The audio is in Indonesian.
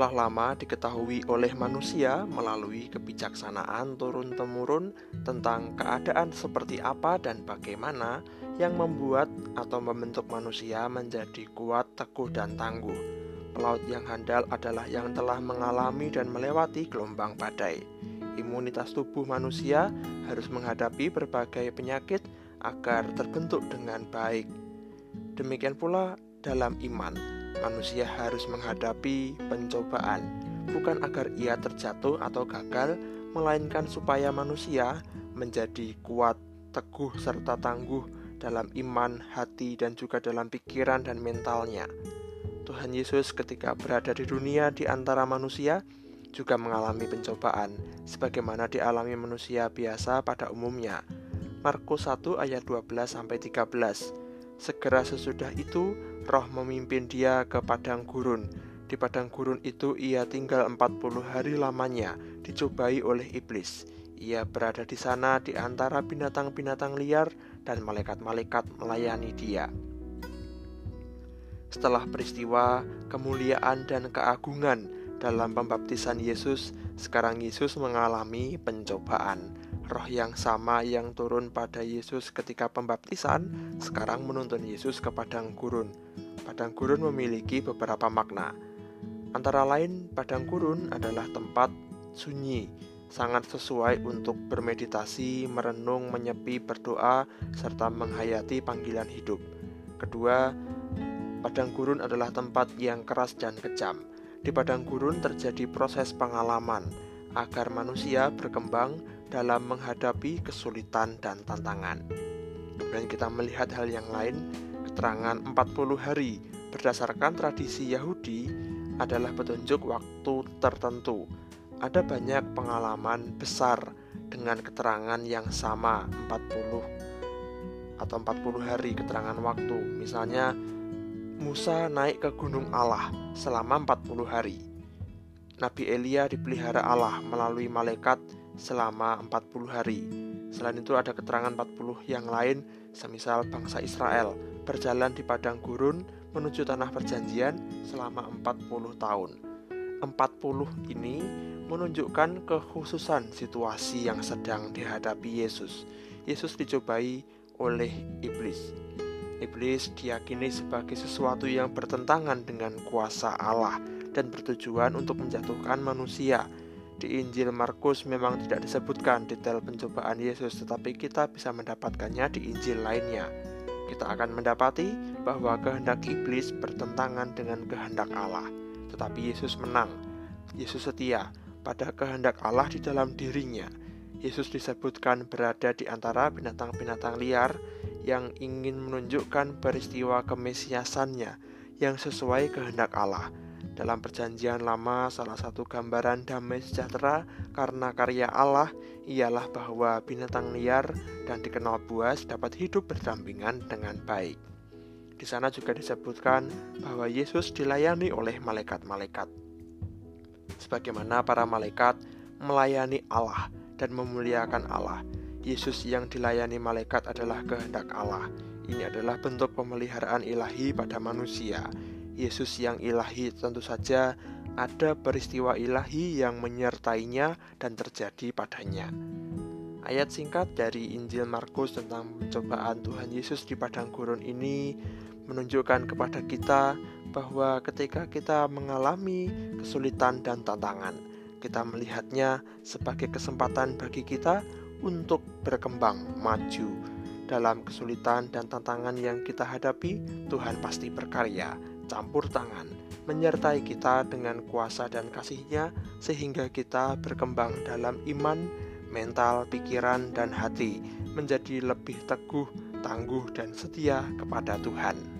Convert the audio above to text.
telah lama diketahui oleh manusia melalui kebijaksanaan turun-temurun tentang keadaan seperti apa dan bagaimana yang membuat atau membentuk manusia menjadi kuat, teguh, dan tangguh. Pelaut yang handal adalah yang telah mengalami dan melewati gelombang badai. Imunitas tubuh manusia harus menghadapi berbagai penyakit agar terbentuk dengan baik. Demikian pula dalam iman manusia harus menghadapi pencobaan, bukan agar ia terjatuh atau gagal, melainkan supaya manusia menjadi kuat, teguh, serta tangguh dalam iman, hati, dan juga dalam pikiran dan mentalnya. Tuhan Yesus, ketika berada di dunia di antara manusia, juga mengalami pencobaan, sebagaimana dialami manusia biasa pada umumnya. Markus 1 ayat 12 13. Segera sesudah itu, roh memimpin dia ke padang gurun. Di padang gurun itu ia tinggal 40 hari lamanya, dicobai oleh iblis. Ia berada di sana di antara binatang-binatang liar dan malaikat-malaikat melayani dia. Setelah peristiwa kemuliaan dan keagungan dalam pembaptisan Yesus, sekarang Yesus mengalami pencobaan. Roh yang sama yang turun pada Yesus ketika pembaptisan sekarang menuntun Yesus ke padang gurun. Padang gurun memiliki beberapa makna. Antara lain, padang gurun adalah tempat sunyi, sangat sesuai untuk bermeditasi, merenung, menyepi, berdoa, serta menghayati panggilan hidup. Kedua, padang gurun adalah tempat yang keras dan kejam. Di padang gurun terjadi proses pengalaman agar manusia berkembang dalam menghadapi kesulitan dan tantangan. Kemudian kita melihat hal yang lain, keterangan 40 hari berdasarkan tradisi Yahudi adalah petunjuk waktu tertentu. Ada banyak pengalaman besar dengan keterangan yang sama 40 atau 40 hari keterangan waktu. Misalnya Musa naik ke gunung Allah selama 40 hari. Nabi Elia dipelihara Allah melalui malaikat selama 40 hari. Selain itu ada keterangan 40 yang lain, semisal bangsa Israel berjalan di padang gurun menuju tanah perjanjian selama 40 tahun. 40 ini menunjukkan kekhususan situasi yang sedang dihadapi Yesus. Yesus dicobai oleh iblis. Iblis diyakini sebagai sesuatu yang bertentangan dengan kuasa Allah dan bertujuan untuk menjatuhkan manusia di Injil Markus memang tidak disebutkan detail pencobaan Yesus, tetapi kita bisa mendapatkannya di Injil lainnya. Kita akan mendapati bahwa kehendak iblis bertentangan dengan kehendak Allah, tetapi Yesus menang. Yesus setia pada kehendak Allah di dalam dirinya. Yesus disebutkan berada di antara binatang-binatang liar yang ingin menunjukkan peristiwa kemesiasannya yang sesuai kehendak Allah dalam Perjanjian Lama, salah satu gambaran damai sejahtera karena karya Allah ialah bahwa binatang liar dan dikenal buas dapat hidup berdampingan dengan baik. Di sana juga disebutkan bahwa Yesus dilayani oleh malaikat-malaikat. Sebagaimana para malaikat melayani Allah dan memuliakan Allah, Yesus yang dilayani malaikat adalah kehendak Allah. Ini adalah bentuk pemeliharaan ilahi pada manusia Yesus yang ilahi tentu saja ada peristiwa ilahi yang menyertainya dan terjadi padanya. Ayat singkat dari Injil Markus tentang pencobaan Tuhan Yesus di padang gurun ini menunjukkan kepada kita bahwa ketika kita mengalami kesulitan dan tantangan, kita melihatnya sebagai kesempatan bagi kita untuk berkembang maju. Dalam kesulitan dan tantangan yang kita hadapi, Tuhan pasti berkarya campur tangan, menyertai kita dengan kuasa dan kasihnya sehingga kita berkembang dalam iman, mental, pikiran, dan hati menjadi lebih teguh, tangguh, dan setia kepada Tuhan.